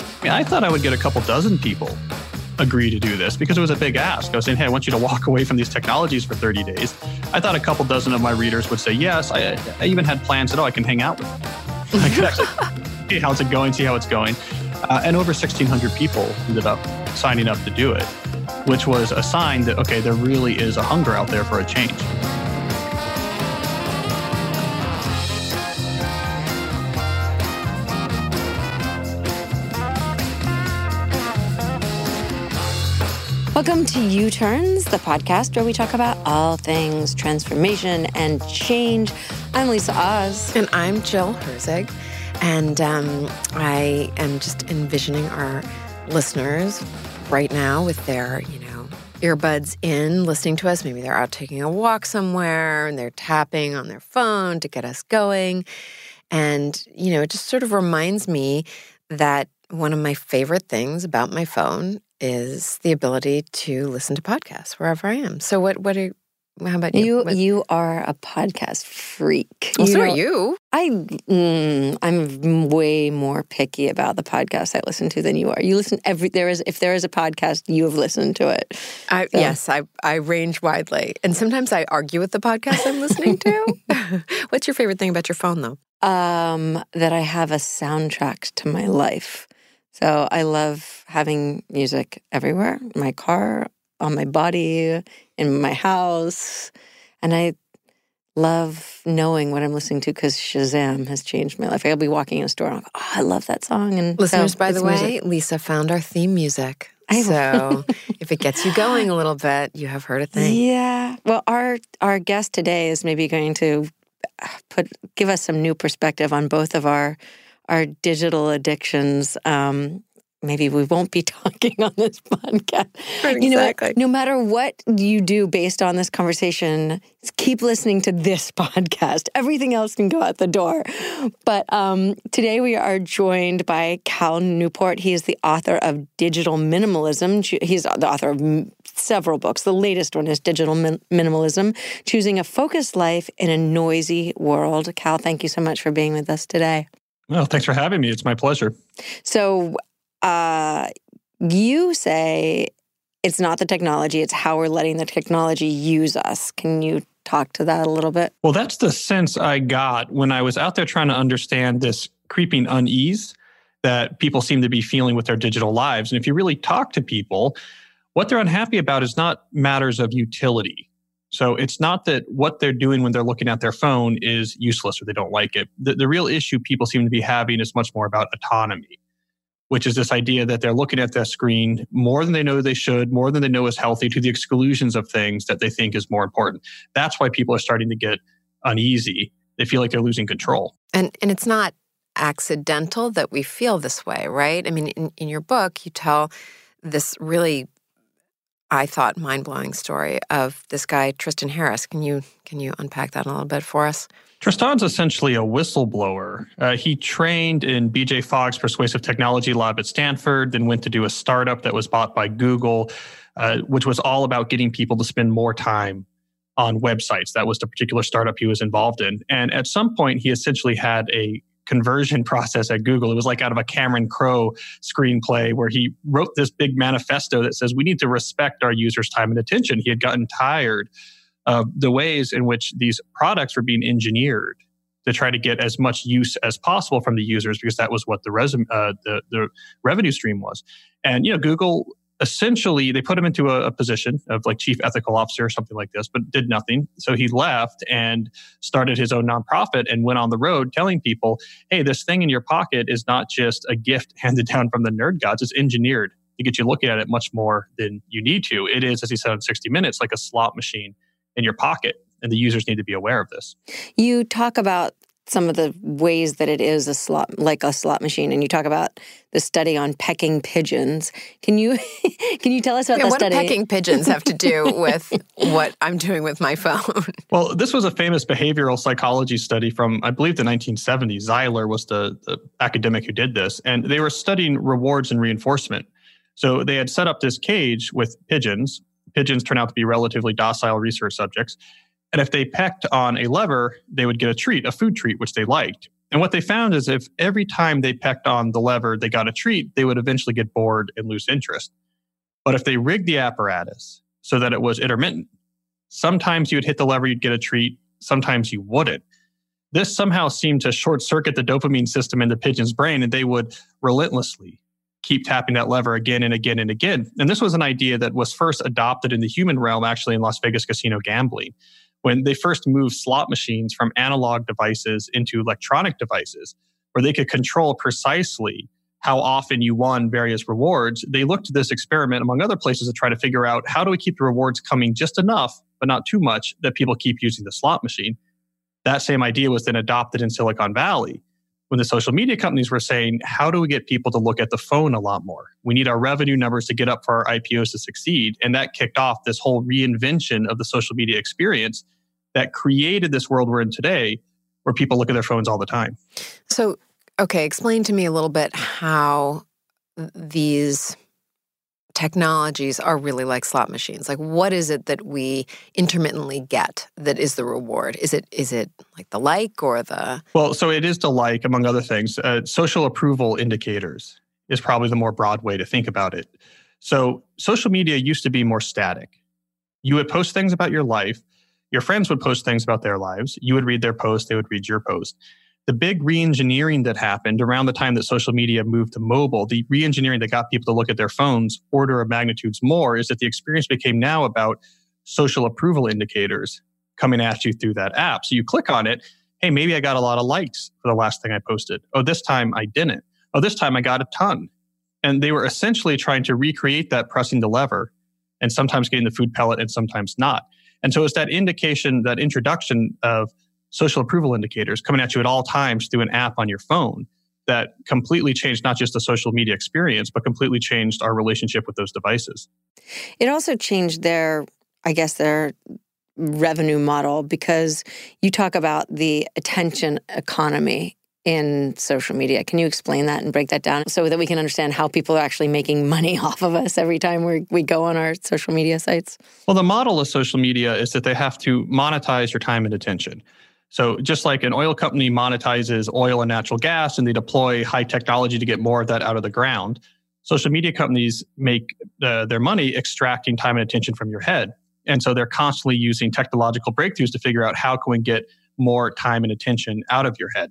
I, mean, I thought I would get a couple dozen people agree to do this because it was a big ask. I was saying, hey, I want you to walk away from these technologies for 30 days. I thought a couple dozen of my readers would say yes. I, I even had plans that, oh, I can hang out with them. I could actually see how's it going, see how it's going. Uh, and over 1,600 people ended up signing up to do it, which was a sign that, okay, there really is a hunger out there for a change. Welcome to U Turns, the podcast where we talk about all things transformation and change. I'm Lisa Oz. And I'm Jill Herzig. And um, I am just envisioning our listeners right now with their, you know, earbuds in, listening to us. Maybe they're out taking a walk somewhere and they're tapping on their phone to get us going. And, you know, it just sort of reminds me that one of my favorite things about my phone is the ability to listen to podcasts wherever I am. So what what are how about you? You What- you are a podcast freak. well, so are you. I mm, I'm way more picky about the podcasts I listen to than you are. You listen every there is if there is a podcast you have listened to it. I, So- Yes, I I range widely, and sometimes I argue with the podcast I'm listening to. What's your favorite thing about your phone, though? Um, that I have a soundtrack to my life. So I love having music everywhere, in my car, on my body, in my house, and I love knowing what I'm listening to because Shazam has changed my life. I'll be walking in a store and I'll go, "Oh, I love that song." And Listeners, so by the way, music. Lisa found our theme music. I- So if it gets you going a little bit, you have heard a thing. Yeah. Well, our our guest today is maybe going to uh, put give us some new perspective on both of our our digital addictions. Um, maybe we won't be talking on this podcast. You know, Exactly. no matter what you do based on this conversation, keep listening to this podcast. Everything else can go out the door. But um, today we are joined by Cal Newport. He is the author of Digital Minimalism. He's the author of several books. The latest one is Digital Min- Minimalism Choosing a Focused Life in a Noisy World. Cal, thank you so much for being with us today. Well, thanks for having me. It's my pleasure. So, uh, you say it's not the technology, it's how we're letting the technology use us. Can you talk to that a little bit? Well, that's the sense I got when I was out there trying to understand this creeping unease that people seem to be feeling with their digital lives. And if you really talk to people, what they're unhappy about is not matters of utility. So it's not that what they're doing when they're looking at their phone is useless or they don't like it. The, the real issue people seem to be having is much more about autonomy, which is this idea that they're looking at the screen more than they know they should, more than they know is healthy, to the exclusions of things that they think is more important. That's why people are starting to get uneasy. They feel like they're losing control. And and it's not accidental that we feel this way, right? I mean, in, in your book, you tell this really, I thought, mind blowing story of this guy Tristan Harris. Can you can you unpack that a little bit for us? Tristan's essentially a whistleblower. Uh, he trained in BJ Fogg's Persuasive Technology Lab at Stanford, then went to do a startup that was bought by Google, uh, which was all about getting people to spend more time on websites. That was the particular startup he was involved in. And at some point, he essentially had a conversion process at Google. It was like out of a Cameron Crowe screenplay where he wrote this big manifesto that says we need to respect our users' time and attention. He had gotten tired of the ways in which these products were being engineered to try to get as much use as possible from the users because that was what the, resume, uh, the, the revenue stream was. And you know, Google essentially they put him into a, a, position of like chief ethical officer or something like this, but did nothing. So he left and started his own nonprofit and went on the road telling people, hey, this thing in your pocket is not just a gift handed down from the nerd gods, it's engineered to get you looking at it much more than you need to. It is, as he said in 60 Minutes, like a slot machine in your pocket. And the users need to be aware of this. You talk about some of the ways that it is a slot like a slot machine and you talk about the study on pecking pigeons. Can you can you tell us about yeah, the what study? do pecking pigeons have to do with what i'm doing with my phone? Well this was a famous behavioral psychology study from i believe the 1970s zeiler was the, the academic who did this and they were studying rewards and reinforcement. So they had set up this cage with pigeons. Pigeons turn out to be relatively docile research subjects and if they pecked on a lever, they would get a treat, a food treat, which they liked. And what they found is if every time they pecked on the lever, they got a treat, they would eventually get bored and lose interest. But if they rigged the apparatus so that it was intermittent, sometimes you would hit the lever, you'd get a treat, sometimes you wouldn't. This somehow seemed to short circuit the dopamine system in the pigeon's brain, and they would relentlessly keep tapping that lever again and again and again. And this was an idea that was first adopted in the human realm, actually, in Las Vegas casino gambling when they first moved slot machines from analog devices into electronic devices, where they could control precisely how often you won various rewards, they looked to this experiment, among other places, to try to figure out how do we keep the rewards coming just enough, but not too much, that people keep using the slot machine. That same idea was then adopted in Silicon Valley when the social media companies were saying, how do we get people to look at the phone a lot more? We need our revenue numbers to get up for our IPOs to succeed. And that kicked off this whole reinvention of the social media experience that created this world we're in today where people look at their phones all the time. So, okay, explain to me a little bit how these technologies are really like slot machines. Like what is it that we intermittently get that is the reward? Is it is it like the like or the well so it is the like among other things. Uh, social approval indicators is probably the more broad way to think about it. So social media used to be more static. You would post things about your life. Your friends would post things about their lives. You would read their post they would read your post the big re-engineering that happened around the time that social media moved to mobile, the re-engineering that got people to look at their phones order of magnitudes more is that the experience became now about social approval indicators coming at you through that app. So you click on it, hey, maybe I got a lot of likes for the last thing I posted. Oh, this time I didn't. Oh, this time I got a ton. And they were essentially trying to recreate that pressing the lever and sometimes getting the food pellet and sometimes not. And so it's that indication, that introduction of social approval indicators coming at you at all times through an app on your phone that completely changed not just the social media experience, but completely changed our relationship with those devices. It also changed their, I guess, their revenue model because you talk about the attention economy in social media. Can you explain that and break that down so that we can understand how people are actually making money off of us every time we we go on our social media sites? Well, the model of social media is that they have to monetize your time and attention. So just like an oil company monetizes oil and natural gas and they deploy high technology to get more of that out of the ground, social media companies make uh, their money extracting time and attention from your head. And so they're constantly using technological breakthroughs to figure out how can we get more time and attention out of your head.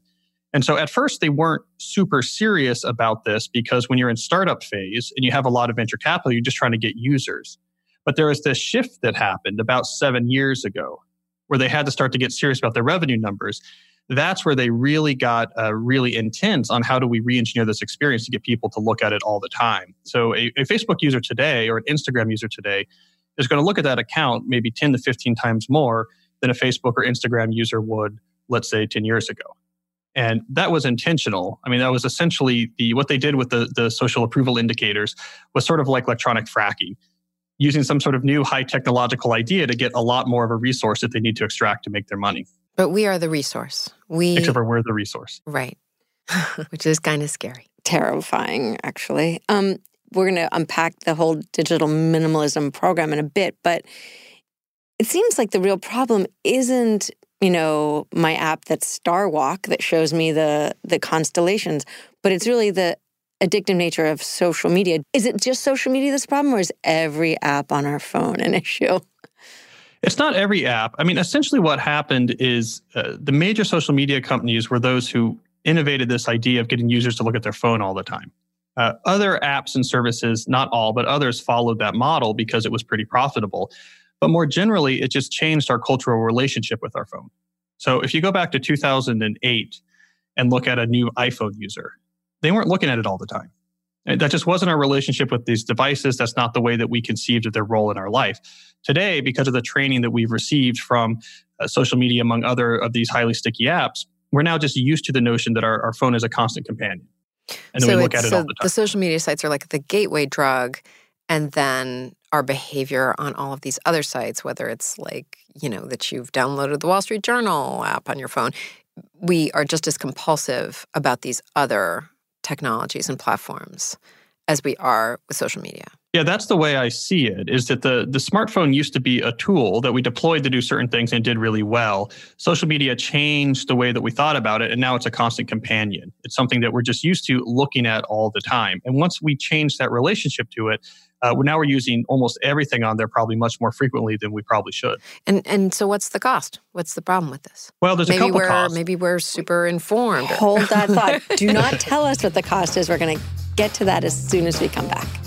And so at first they weren't super serious about this because when you're in startup phase and you have a lot of venture capital, you're just trying to get users. But there was this shift that happened about seven years ago where they had to start to get serious about their revenue numbers, that's where they really got uh, really intense on how do we re-engineer this experience to get people to look at it all the time. So a, a Facebook user today or an Instagram user today is going to look at that account maybe 10 to 15 times more than a Facebook or Instagram user would, let's say, 10 years ago. And that was intentional. I mean, that was essentially the what they did with the, the social approval indicators was sort of like electronic fracking using some sort of new high technological idea to get a lot more of a resource that they need to extract to make their money. But we are the resource. We Except for we're the resource. right, which is kind of scary. Terrifying, actually. Um, we're going to unpack the whole digital minimalism program in a bit, but it seems like the real problem isn't you know my app that's Star Walk that shows me the the constellations, but it's really the addictive nature of social media. Is it just social media this problem, or is every app on our phone an issue? It's not every app. I mean, essentially, what happened is uh, the major social media companies were those who innovated this idea of getting users to look at their phone all the time. Uh, other apps and services, not all, but others followed that model because it was pretty profitable. But more generally, it just changed our cultural relationship with our phone. So if you go back to 2008 and look at a new iPhone user, they weren't looking at it all the time. That just wasn't our relationship with these devices. That's not the way that we conceived of their role in our life. Today, because of the training that we've received from uh, social media, among other of these highly sticky apps, we're now just used to the notion that our, our phone is a constant companion. And then so we look at it so all the time. the social media sites are like the gateway drug, and then our behavior on all of these other sites, whether it's like you know that you've downloaded the Wall Street Journal app on your phone, we are just as compulsive about these other technologies and platforms as we are with social media. Yeah, that's the way I see it. Is that the the smartphone used to be a tool that we deployed to do certain things and did really well. Social media changed the way that we thought about it, and now it's a constant companion. It's something that we're just used to looking at all the time. And once we change that relationship to it, uh, now we're using almost everything on there probably much more frequently than we probably should. And and so what's the cost? What's the problem with this? Well, there's a maybe couple we're costs. maybe we're super informed. Hold that thought. Do not tell us what the cost is. We're going to get to that as soon as we come back.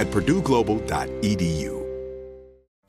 at purdueglobal.edu.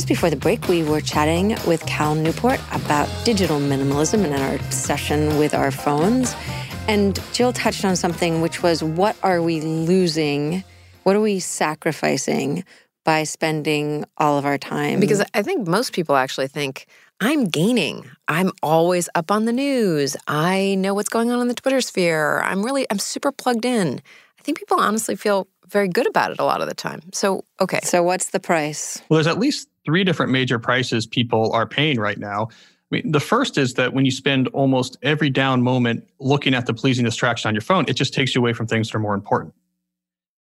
Just before the break, we were chatting with Cal Newport about digital minimalism and our obsession with our phones. And Jill touched on something, which was what are we losing? What are we sacrificing by spending all of our time? Because I think most people actually think I'm gaining. I'm always up on the news. I know what's going on in the Twitter sphere. I'm really, I'm super plugged in. I think people honestly feel very good about it a lot of the time. So, okay. so what's the price? Well, there's at least three different major prices people are paying right now. I mean, the first is that when you spend almost every down moment looking at the pleasing distraction on your phone, it just takes you away from things that are more important.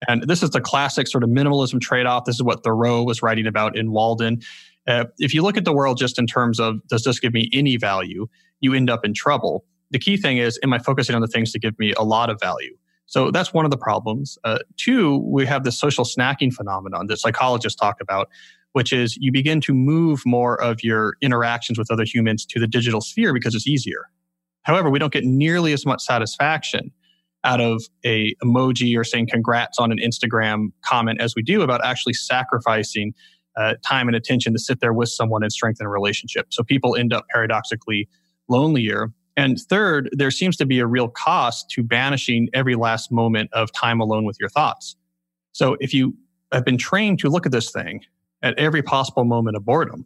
And this is the classic sort of minimalism trade off. This is what Thoreau was writing about in Walden. Uh, if you look at the world just in terms of does this give me any value, you end up in trouble. The key thing is, am I focusing on the things that give me a lot of value? So that's one of the problems. Uh, two, we have the social snacking phenomenon that psychologists talk about, which is you begin to move more of your interactions with other humans to the digital sphere because it's easier. However, we don't get nearly as much satisfaction out of a emoji or saying congrats on an Instagram comment as we do about actually sacrificing uh, time and attention to sit there with someone and strengthen a relationship. So people end up paradoxically lonelier. And third, there seems to be a real cost to banishing every last moment of time alone with your thoughts. So if you have been trained to look at this thing at every possible moment of boredom,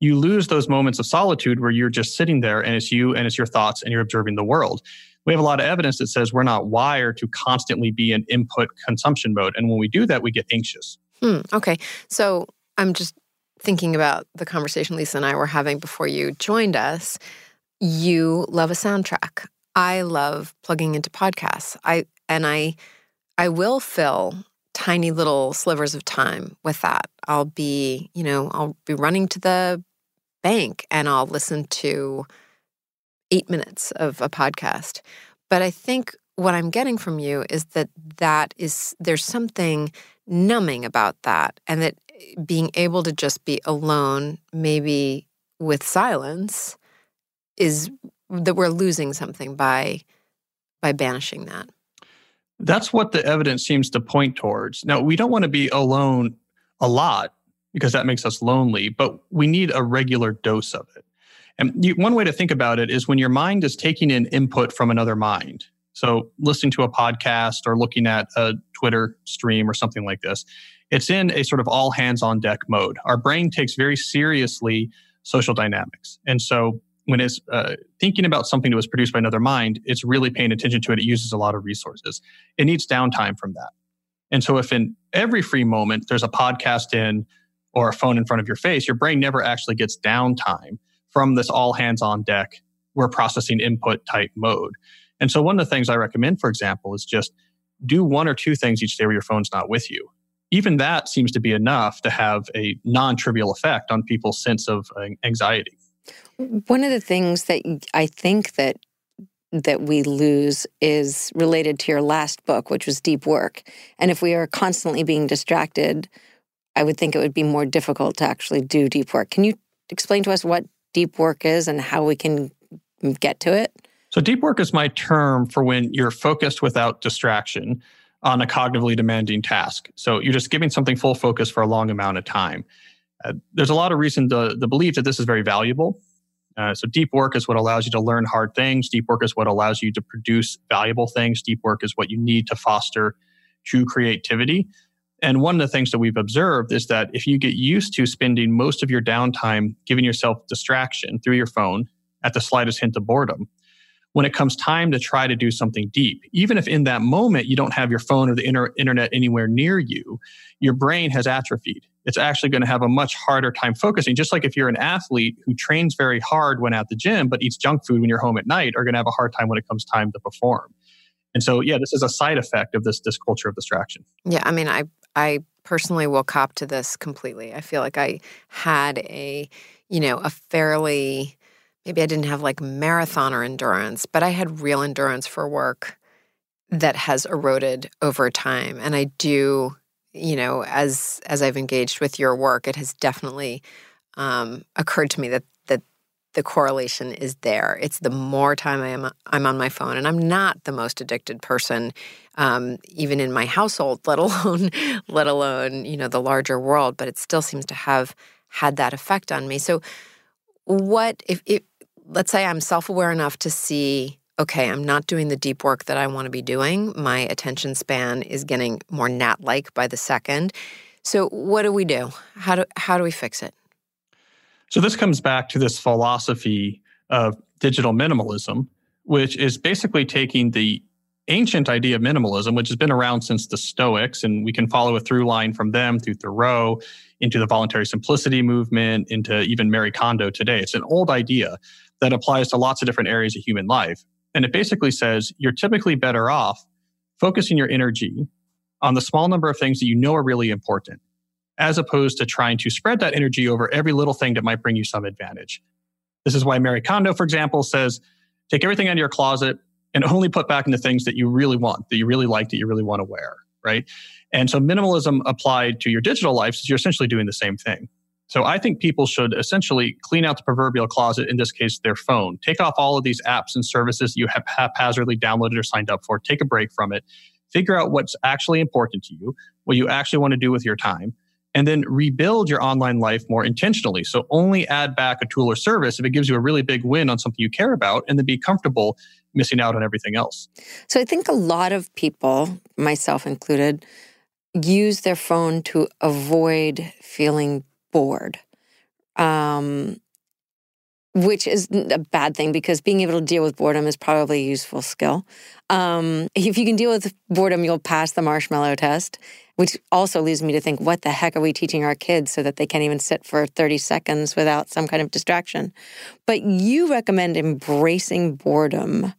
you lose those moments of solitude where you're just sitting there and it's you and it's your thoughts and you're observing the world. We have a lot of evidence that says we're not wired to constantly be in input consumption mode. And when we do that, we get anxious. Hmm, okay. So I'm just thinking about the conversation Lisa and I were having before you joined us. You love a soundtrack. I love plugging into podcasts. I and I I will fill tiny little slivers of time with that. I'll be, you know, I'll be running to the bank and I'll listen to 8 minutes of a podcast. But I think what I'm getting from you is that that is there's something numbing about that and that eh, being able to just be alone, maybe with silence, is that we're losing something by by banishing that. That's what the evidence seems to point towards. Now, we don't want to be alone a lot because that makes us lonely, but we need a regular dose of it. And you, one way to think about it is when your mind is taking in input from another mind. So, listening to a podcast or looking at a Twitter stream or something like this, it's in a sort of all hands on deck mode. Our brain takes very seriously social dynamics. And so, when it's uh, thinking about something that was produced by another mind, it's really paying attention to it. It uses a lot of resources. It needs downtime from that. And so, if in every free moment there's a podcast in or a phone in front of your face, your brain never actually gets downtime from this all hands on deck, we're processing input type mode. And so, one of the things I recommend, for example, is just do one or two things each day where your phone's not with you. Even that seems to be enough to have a non trivial effect on people's sense of uh, anxiety. One of the things that I think that that we lose is related to your last book, which was Deep Work. And if we are constantly being distracted, I would think it would be more difficult to actually do deep work. Can you explain to us what deep work is and how we can get to it? So, deep work is my term for when you're focused without distraction on a cognitively demanding task. So, you're just giving something full focus for a long amount of time. Uh, there's a lot of reason to, to believe that this is very valuable. Uh, so, deep work is what allows you to learn hard things. Deep work is what allows you to produce valuable things. Deep work is what you need to foster true creativity. And one of the things that we've observed is that if you get used to spending most of your downtime giving yourself distraction through your phone at the slightest hint of boredom, when it comes time to try to do something deep, even if in that moment you don't have your phone or the inter- internet anywhere near you, your brain has atrophied. It's actually going to have a much harder time focusing. Just like if you're an athlete who trains very hard when at the gym, but eats junk food when you're home at night, are going to have a hard time when it comes time to perform. And so, yeah, this is a side effect of this this culture of distraction. Yeah, I mean, I I personally will cop to this completely. I feel like I had a, you know, a fairly maybe I didn't have like marathon or endurance, but I had real endurance for work that has eroded over time. And I do, you know, as as I've engaged with your work, it has definitely um, occurred to me that that the correlation is there. It's the more time I am I'm on my phone, and I'm not the most addicted person, um, even in my household, let alone let alone you know the larger world. But it still seems to have had that effect on me. So, what if, if let's say I'm self aware enough to see, okay, I'm not doing the deep work that I want to be doing. My attention span is getting more gnat like by the second. So, what do we do? How do, how do we fix it? So, this comes back to this philosophy of digital minimalism, which is basically taking the ancient idea of minimalism, which has been around since the Stoics, and we can follow a through line from them through Thoreau into the voluntary simplicity movement, into even Marie Kondo today. It's an old idea that applies to lots of different areas of human life. And it basically says you're typically better off focusing your energy on the small number of things that you know are really important, as opposed to trying to spread that energy over every little thing that might bring you some advantage. This is why Marie Kondo, for example, says take everything out of your closet and only put back into things that you really want, that you really like, that you really want to wear, right? And so minimalism applied to your digital life is you're essentially doing the same thing. So I think people should essentially clean out the proverbial closet, in this case, their phone. Take off all of these apps and services you have haphazardly downloaded or signed up for. Take a break from it. Figure out what's actually important to you, what you actually want to do with your time, and then rebuild your online life more intentionally. So only add back a tool or service if it gives you a really big win on something you care about, and then be comfortable missing out on everything else. So I think a lot of people, myself included, use their phone to avoid feeling bored. Um, which is a bad thing because being able to deal with boredom is probably a useful skill. Um, if you can deal with boredom, you'll pass the marshmallow test, which also leads me to think, what the heck are we teaching our kids so that they can't even sit for 30 seconds without some kind of distraction? But you recommend embracing boredom.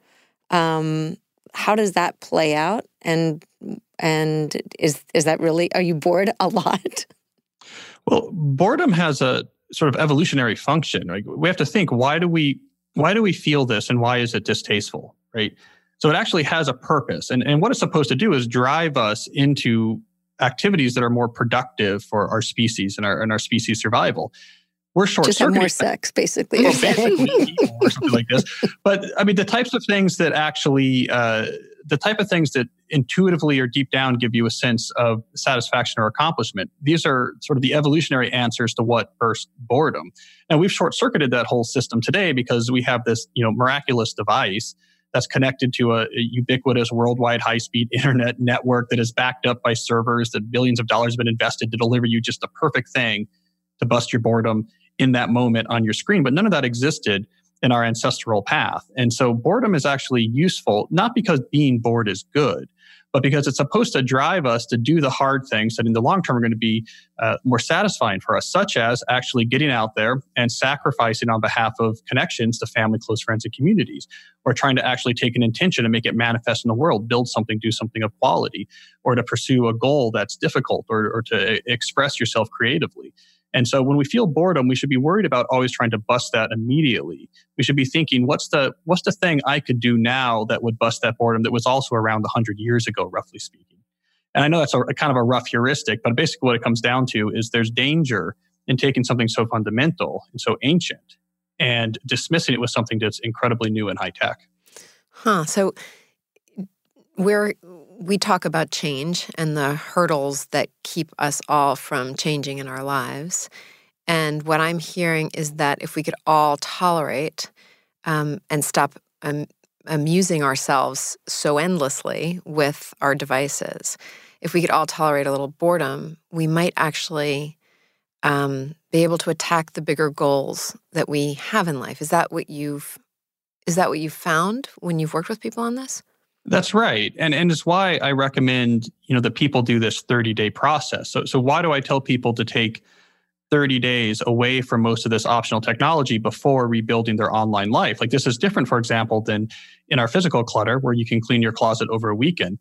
Um, how does that play out? And and is is that really? Are you bored a lot? Well, boredom has a sort of evolutionary function. Right? We have to think why do we why do we feel this and why is it distasteful? Right. So it actually has a purpose, and and what it's supposed to do is drive us into activities that are more productive for our species and our and our species survival. We're short Just have more sex, basically. Well, basically or something like this. But I mean, the types of things that actually uh, the type of things that intuitively or deep down give you a sense of satisfaction or accomplishment. These are sort of the evolutionary answers to what burst boredom. And we've short circuited that whole system today because we have this, you know, miraculous device that's connected to a, a ubiquitous worldwide high speed internet network that is backed up by servers that billions of dollars have been invested to deliver you just the perfect thing to bust your boredom in that moment on your screen. But none of that existed in our ancestral path. And so boredom is actually useful, not because being bored is good, but because it's supposed to drive us to do the hard things that in the long term are going to be uh, more satisfying for us, such as actually getting out there and sacrificing on behalf of connections to family, close friends, and communities, or trying to actually take an intention and make it manifest in the world, build something, do something of quality, or to pursue a goal that's difficult, or, or to express yourself creatively. And so when we feel boredom, we should be worried about always trying to bust that immediately. We should be thinking, what's the what's the thing I could do now that would bust that boredom that was also around 100 years ago, roughly speaking. And I know that's a, a kind of a rough heuristic, but basically what it comes down to is there's danger in taking something so fundamental and so ancient and dismissing it with something that's incredibly new and high tech. Huh. So we're we talk about change and the hurdles that keep us all from changing in our lives. And what I'm hearing is that if we could all tolerate um, and stop um, amusing ourselves so endlessly with our devices, if we could all tolerate a little boredom, we might actually um, be able to attack the bigger goals that we have in life. Is that what you've is that what you've found when you've worked with people on this? That's right. And and it's why I recommend, you know, that people do this 30-day process. So so why do I tell people to take 30 days away from most of this optional technology before rebuilding their online life? Like this is different, for example, than in our physical clutter where you can clean your closet over a weekend.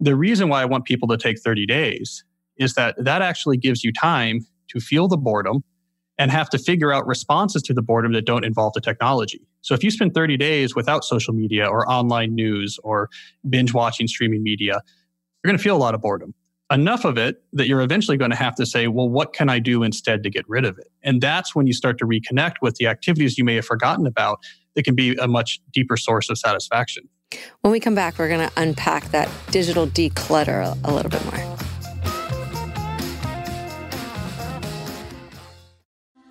The reason why I want people to take 30 days is that that actually gives you time to feel the boredom and have to figure out responses to the boredom that don't involve the technology. So if you spend 30 days without social media or online news or binge watching streaming media, you're going to feel a lot of boredom. Enough of it that you're eventually going to have to say, well, what can I do instead to get rid of it? And that's when you start to reconnect with the activities you may have forgotten about that can be a much deeper source of satisfaction. When we come back, we're going to unpack that digital declutter a little bit more.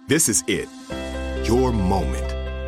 This is it. Your moment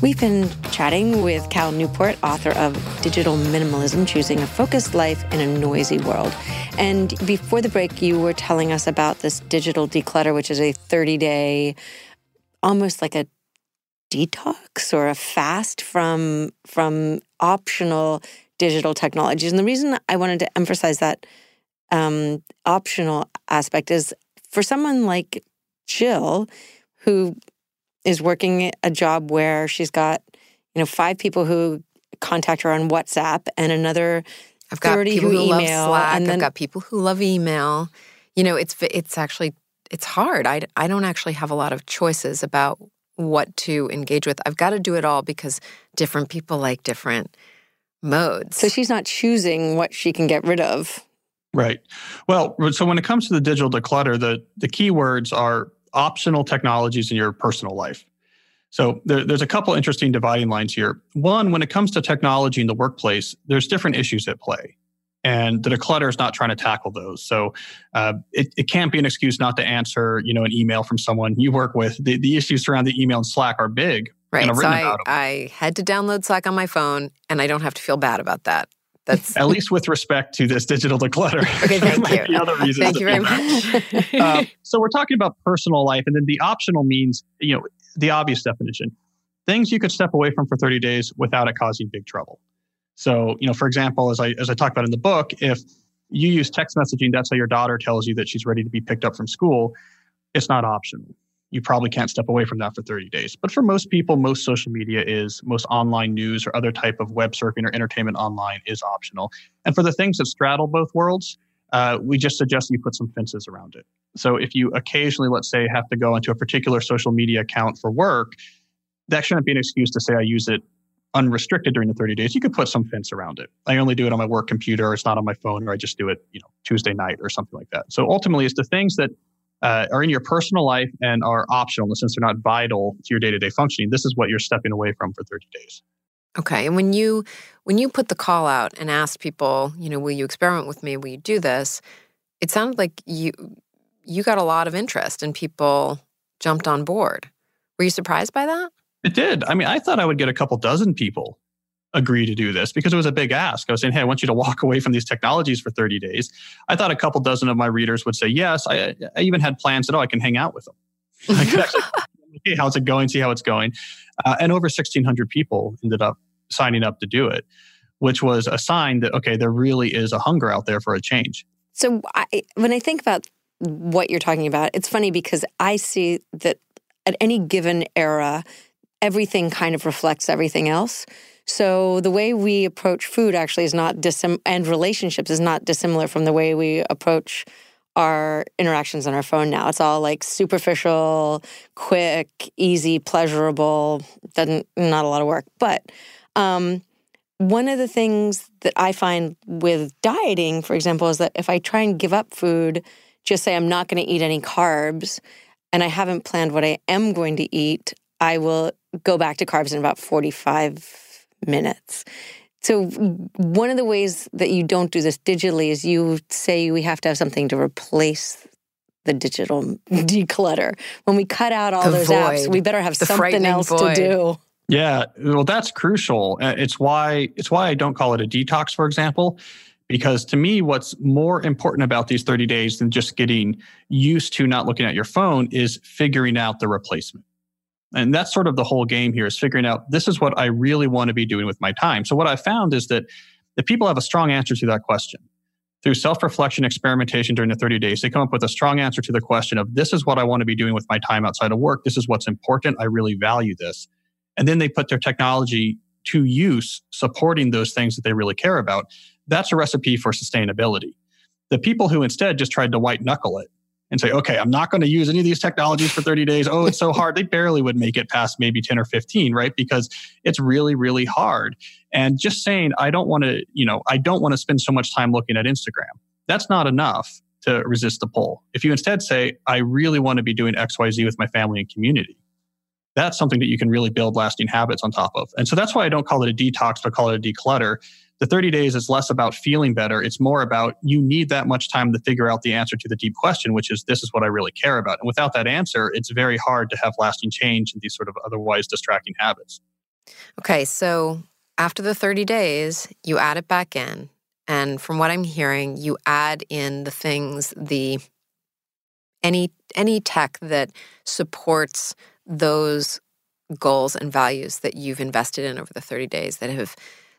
We've been chatting with Cal Newport, author of Digital Minimalism Choosing a Focused Life in a Noisy World. And before the break, you were telling us about this digital declutter, which is a 30 day, almost like a detox or a fast from, from optional digital technologies. And the reason I wanted to emphasize that um, optional aspect is for someone like Jill, who is working a job where she's got, you know, five people who contact her on WhatsApp and another I've got 30 people who who, email, love Slack. and then- I've got people who love email. You know, it's it's actually it's hard. I I don't actually have a lot of choices about what to engage with. I've got to do it all because different people like different modes. So she's not choosing what she can get rid of. Right. Well, so when it comes to the digital declutter, the the key words are optional technologies in your personal life. So there, there's a couple interesting dividing lines here. One, when it comes to technology in the workplace, there's different issues at play. And the declutter is not trying to tackle those. So uh, it, it can't be an excuse not to answer, you know, an email from someone you work with. The, the issues around the email and Slack are big. right. So I. I had to download Slack on my phone and I don't have to feel bad about that. That's At least with respect to this digital declutter. Okay, thank you. other reasons Thank you very much. Uh, so we're talking about personal life, and then the optional means, you know, the obvious definition: things you could step away from for 30 days without it causing big trouble. So, you know, for example, as I as I talk about in the book, if you use text messaging, that's how your daughter tells you that she's ready to be picked up from school. It's not optional. You probably can't step away from that for 30 days. But for most people, most social media is, most online news or other type of web surfing or entertainment online is optional. And for the things that straddle both worlds, uh, we just suggest you put some fences around it. So if you occasionally, let's say, have to go into a particular social media account for work, that shouldn't be an excuse to say I use it unrestricted during the 30 days. You could put some fence around it. I only do it on my work computer. It's not on my phone, or I just do it, you know, Tuesday night or something like that. So ultimately, it's the things that uh, are in your personal life and are optional in the sense they're not vital to your day-to-day functioning. This is what you're stepping away from for 30 days. Okay. And when you when you put the call out and asked people, you know, will you experiment with me? Will you do this? It sounded like you you got a lot of interest and people jumped on board. Were you surprised by that? It did. I mean, I thought I would get a couple dozen people agree to do this because it was a big ask. I was saying, hey, I want you to walk away from these technologies for 30 days. I thought a couple dozen of my readers would say yes. I, I even had plans that, oh, I can hang out with them. I could actually, hey, how's it going? See how it's going. Uh, and over 1,600 people ended up signing up to do it, which was a sign that, okay, there really is a hunger out there for a change. So I, when I think about what you're talking about, it's funny because I see that at any given era, everything kind of reflects everything else. So the way we approach food actually is not dissim- and relationships is not dissimilar from the way we approach our interactions on our phone now. It's all like superficial, quick, easy, pleasurable, doesn't not a lot of work. But um, one of the things that I find with dieting, for example, is that if I try and give up food, just say I'm not going to eat any carbs, and I haven't planned what I am going to eat, I will go back to carbs in about 45 minutes. So, one of the ways that you don't do this digitally is you say we have to have something to replace the digital declutter. When we cut out all The those apps, we better have The something else void. to do. Yeah, well, that's crucial. Uh, It's why it's why I don't call it a detox, for example, because to me, what's more important about these 30 days than just getting used to not looking at your phone is figuring out the replacement. And that's sort of the whole game here is figuring out this is what I really want to be doing with my time. So what I found is that if people have a strong answer to that question, through self-reflection experimentation during the 30 days they come up with a strong answer to the question of this is what i want to be doing with my time outside of work. This is what's important. I really value this. And then they put their technology to use supporting those things that they really care about. That's a recipe for sustainability. The people who instead just tried to white knuckle it and say okay i'm not going to use any of these technologies for 30 days. Oh it's so hard. They barely would make it past maybe 10 or 15 right? Because it's really really hard. And just saying i don't want to you know i don't want to spend so much time looking at instagram. That's not enough to resist the pull. If you instead say i really want to be doing xyz with my family and community that's something that you can really build lasting habits on top of. And so that's why i don't call it a detox but call it a declutter the 30 days is less about feeling better. It's more about you need that much time to figure out the answer to the deep question which is this is what i really care about. And without that answer it's very hard to have lasting change in these sort of otherwise distracting habits. Okay, so after the 30 days, you add it back in. And from what I'm hearing, you add in the things, the any any tech that supports those goals and values that you've invested in over the 30 days that have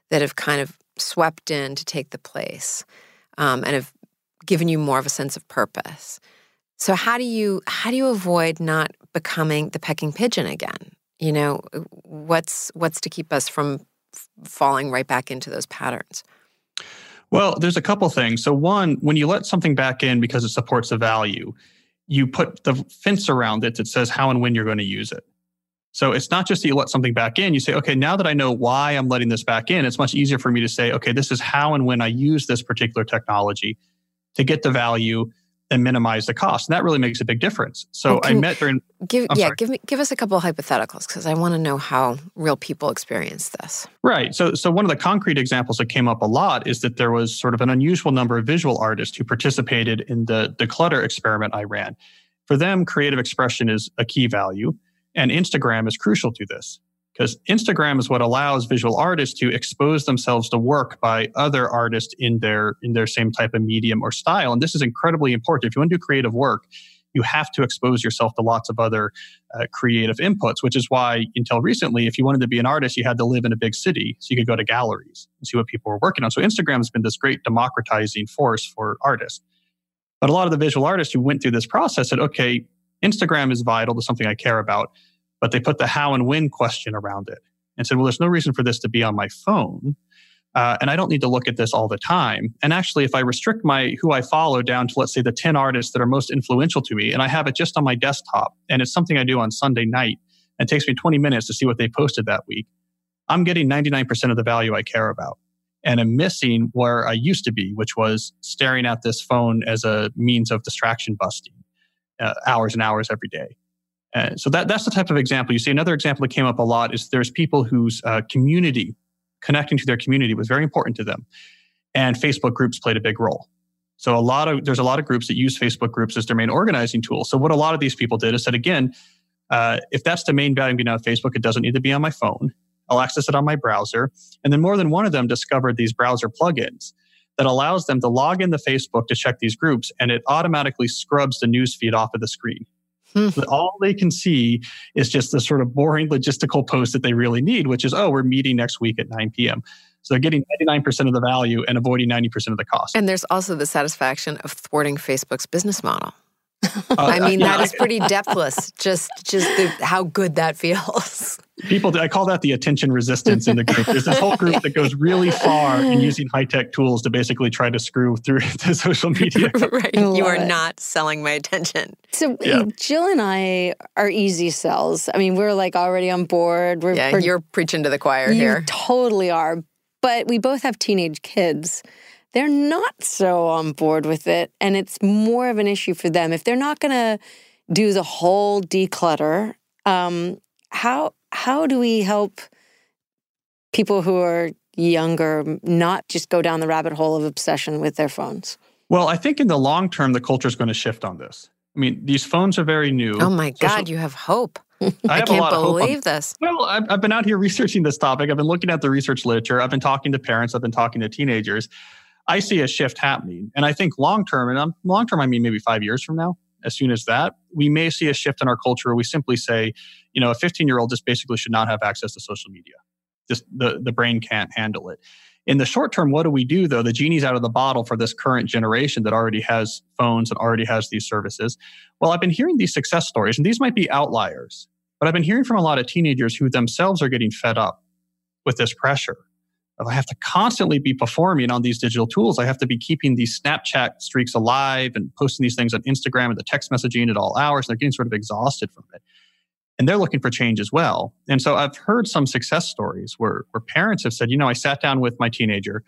that have kind of swept in to take the place um, and have given you more of a sense of purpose. So how do you how do you avoid not becoming the pecking pigeon again? You know, what's what's to keep us from falling right back into those patterns? Well, there's a couple things. So, one, when you let something back in because it supports a value, you put the fence around it that says how and when you're going to use it. So, it's not just that you let something back in, you say, okay, now that I know why I'm letting this back in, it's much easier for me to say, okay, this is how and when I use this particular technology to get the value and minimize the cost. And that really makes a big difference. So, Well, I met during, Give I'm yeah, sorry. give me give us a couple of hypotheticals because I want to know how real people experience this. Right. So, so one of the concrete examples that came up a lot is that there was sort of an unusual number of visual artists who participated in the declutter experiment I ran. For them, creative expression is a key value, and Instagram is crucial to this because Instagram is what allows visual artists to expose themselves to work by other artists in their in their same type of medium or style. And this is incredibly important. If you want to do creative work, you have to expose yourself to lots of other uh, creative inputs, which is why until recently, if you wanted to be an artist, you had to live in a big city. So you could go to galleries and see what people were working on. So Instagram has been this great democratizing force for artists. But a lot of the visual artists who went through this process said, okay, Instagram is vital to something I care about. But they put the how and when question around it and said, well, there's no reason for this to be on my phone. Uh, and I don't need to look at this all the time. And actually, if I restrict my who I follow down to let's say the 10 artists that are most influential to me, and I have it just on my desktop, and it's something I do on Sunday night, and takes me 20 minutes to see what they posted that week, I'm getting 99% of the value I care about. And I'm missing where I used to be, which was staring at this phone as a means of distraction busting uh, hours and hours every day. Uh, so that, that's the type of example you see. Another example that came up a lot is there's people whose uh, community, connecting to their community, was very important to them, and Facebook groups played a big role. So a lot of there's a lot of groups that use Facebook groups as their main organizing tool. So what a lot of these people did is said again, uh, if that's the main value being on Facebook, it doesn't need to be on my phone. I'll access it on my browser. And then more than one of them discovered these browser plugins that allows them to log into Facebook to check these groups, and it automatically scrubs the news feed off of the screen. Hmm. So all they can see is just the sort of boring logistical post that they really need, which is, oh, we're meeting next week at 9 p.m. So they're getting 99% of the value and avoiding 90% of the cost. And there's also the satisfaction of thwarting Facebook's business model. Uh, I mean, yeah, that is pretty depthless. Just, just the, how good that feels. people i call that the attention resistance in the group there's this whole group that goes really far in using high-tech tools to basically try to screw through the social media right? You are it. not selling my attention. So Yeah. Jill and I are easy sells. I mean, we're like already on board. We're, Yeah, we're- you're preaching to the choir you here. totally are. But we both have teenage kids. They're not so on board with it, and it's more of an issue for them if they're not going to do the whole declutter. Um, how how do we help people who are younger not just go down the rabbit hole of obsession with their phones? well i think in the long term the culture is going to shift on this I mean, these phones are very new. Oh my God, you have hope. I, I can't a lot of hope on- believe this. Well, I've, I've been out here researching this topic. I've been looking at the research literature. I've been talking to parents. I've been talking to teenagers. I see a shift happening. And I think long term, and long term, I mean maybe five years from now, as soon as that, we may see a shift in our culture where we simply say, you know, a 15 year old just basically should not have access to social media. Just the, the brain can't handle it. In the short term, what do we do though? The genie's out of the bottle for this current generation that already has phones and already has these services. Well, I've been hearing these success stories, and these might be outliers, but I've been hearing from a lot of teenagers who themselves are getting fed up with this pressure. I have to constantly be performing on these digital tools. I have to be keeping these Snapchat streaks alive and posting these things on Instagram and the text messaging at all hours. And they're getting sort of exhausted from it. And they're looking for change as well. And so I've heard some success stories where, where parents have said, you know, I sat down with my teenager.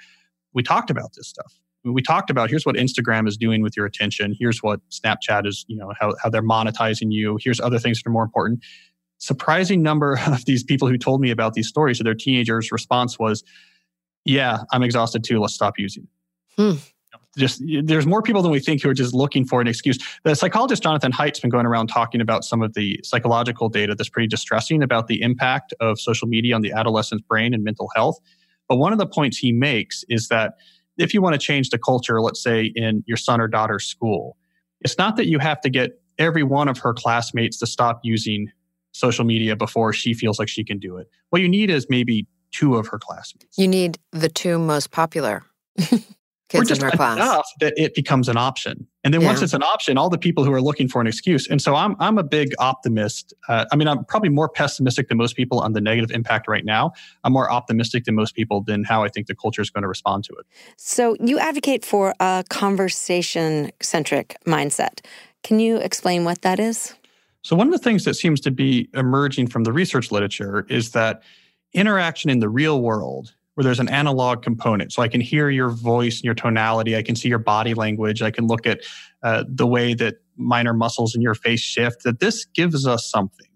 We talked about this stuff. We talked about here's what Instagram is doing with your attention. Here's what Snapchat is, you know, how, how they're monetizing you. Here's other things that are more important surprising number of these people who told me about these stories of their teenagers' response was, "Yeah, I'm exhausted too. Let's stop using." it." Hmm. Just there's more people than we think who are just looking for an excuse. The psychologist Jonathan Haidt's been going around talking about some of the psychological data that's pretty distressing about the impact of social media on the adolescent's brain and mental health. But one of the points he makes is that if you want to change the culture, let's say in your son or daughter's school, it's not that you have to get every one of her classmates to stop using social media before she feels like she can do it. What you need is maybe two of her classmates. You need the two most popular Or kids just in her class. enough that it becomes an option. And then once it's an option, all the people who are looking for an excuse. And so I'm I'm a big optimist. Uh, I mean, I'm probably more pessimistic than most people on the negative impact right now. I'm more optimistic than most people than how I think the culture is going to respond to it. So you advocate for a conversation centric mindset. Can you explain what that is? So, one of the things that seems to be emerging from the research literature is that interaction in the real world, where there's an analog component, so I can hear your voice and your tonality, I can see your body language, I can look at uh, the way that minor muscles in your face shift, that this gives us something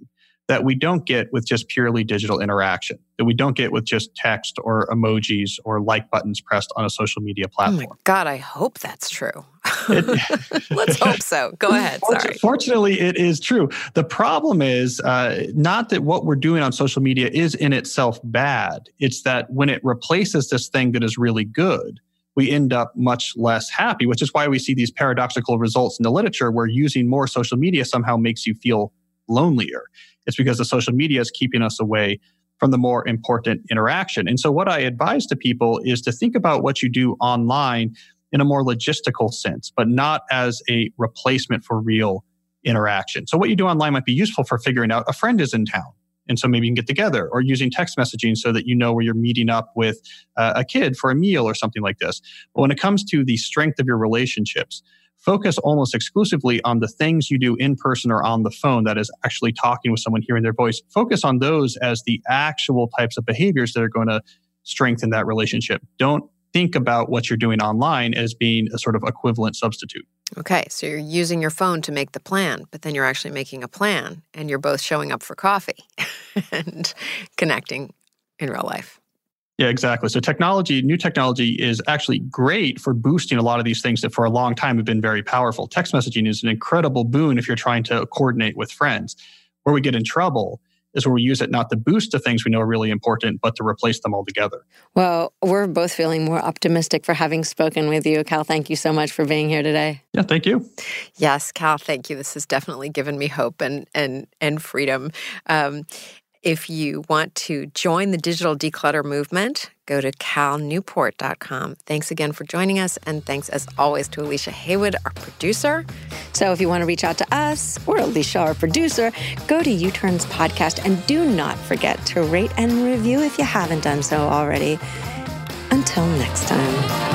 that we don't get with just purely digital interaction, that we don't get with just text or emojis or like buttons pressed on a social media platform. Oh my platform. God, I hope that's true. It- Let's hope so. Go ahead. Fortu- Sorry. Fortunately, it is true. The problem is uh, not that what we're doing on social media is in itself bad. It's that when it replaces this thing that is really good, we end up much less happy, which is why we see these paradoxical results in the literature where using more social media somehow makes you feel lonelier. It's because the social media is keeping us away from the more important interaction. And so, what I advise to people is to think about what you do online in a more logistical sense, but not as a replacement for real interaction. So, what you do online might be useful for figuring out a friend is in town. And so maybe you can get together or using text messaging so that you know where you're meeting up with uh, a kid for a meal or something like this. But when it comes to the strength of your relationships, focus almost exclusively on the things you do in person or on the phone that is actually talking with someone, hearing their voice. Focus on those as the actual types of behaviors that are going to strengthen that relationship. Don't think about what you're doing online as being a sort of equivalent substitute. Okay, so you're using your phone to make the plan, but then you're actually making a plan and you're both showing up for coffee and connecting in real life. Yeah, exactly. So technology, new technology is actually great for boosting a lot of these things that for a long time have been very powerful. Text messaging is an incredible boon if you're trying to coordinate with friends. Where we get in trouble is where we use it not to boost the things we know are really important, but to replace them altogether. Well, we're both feeling more optimistic for having spoken with you. Cal, thank you so much for being here today. Yeah, thank you. Yes, Cal, thank you. This has definitely given me hope and and and freedom. Um, if you want to join the digital declutter movement, go to calnewport.com. Thanks again for joining us, and thanks as always to Alicia Haywood, our producer. So if you want to reach out to us or Alicia, our producer, go to U Turns Podcast and do not forget to rate and review if you haven't done so already. Until next time.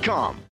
Indeed.com.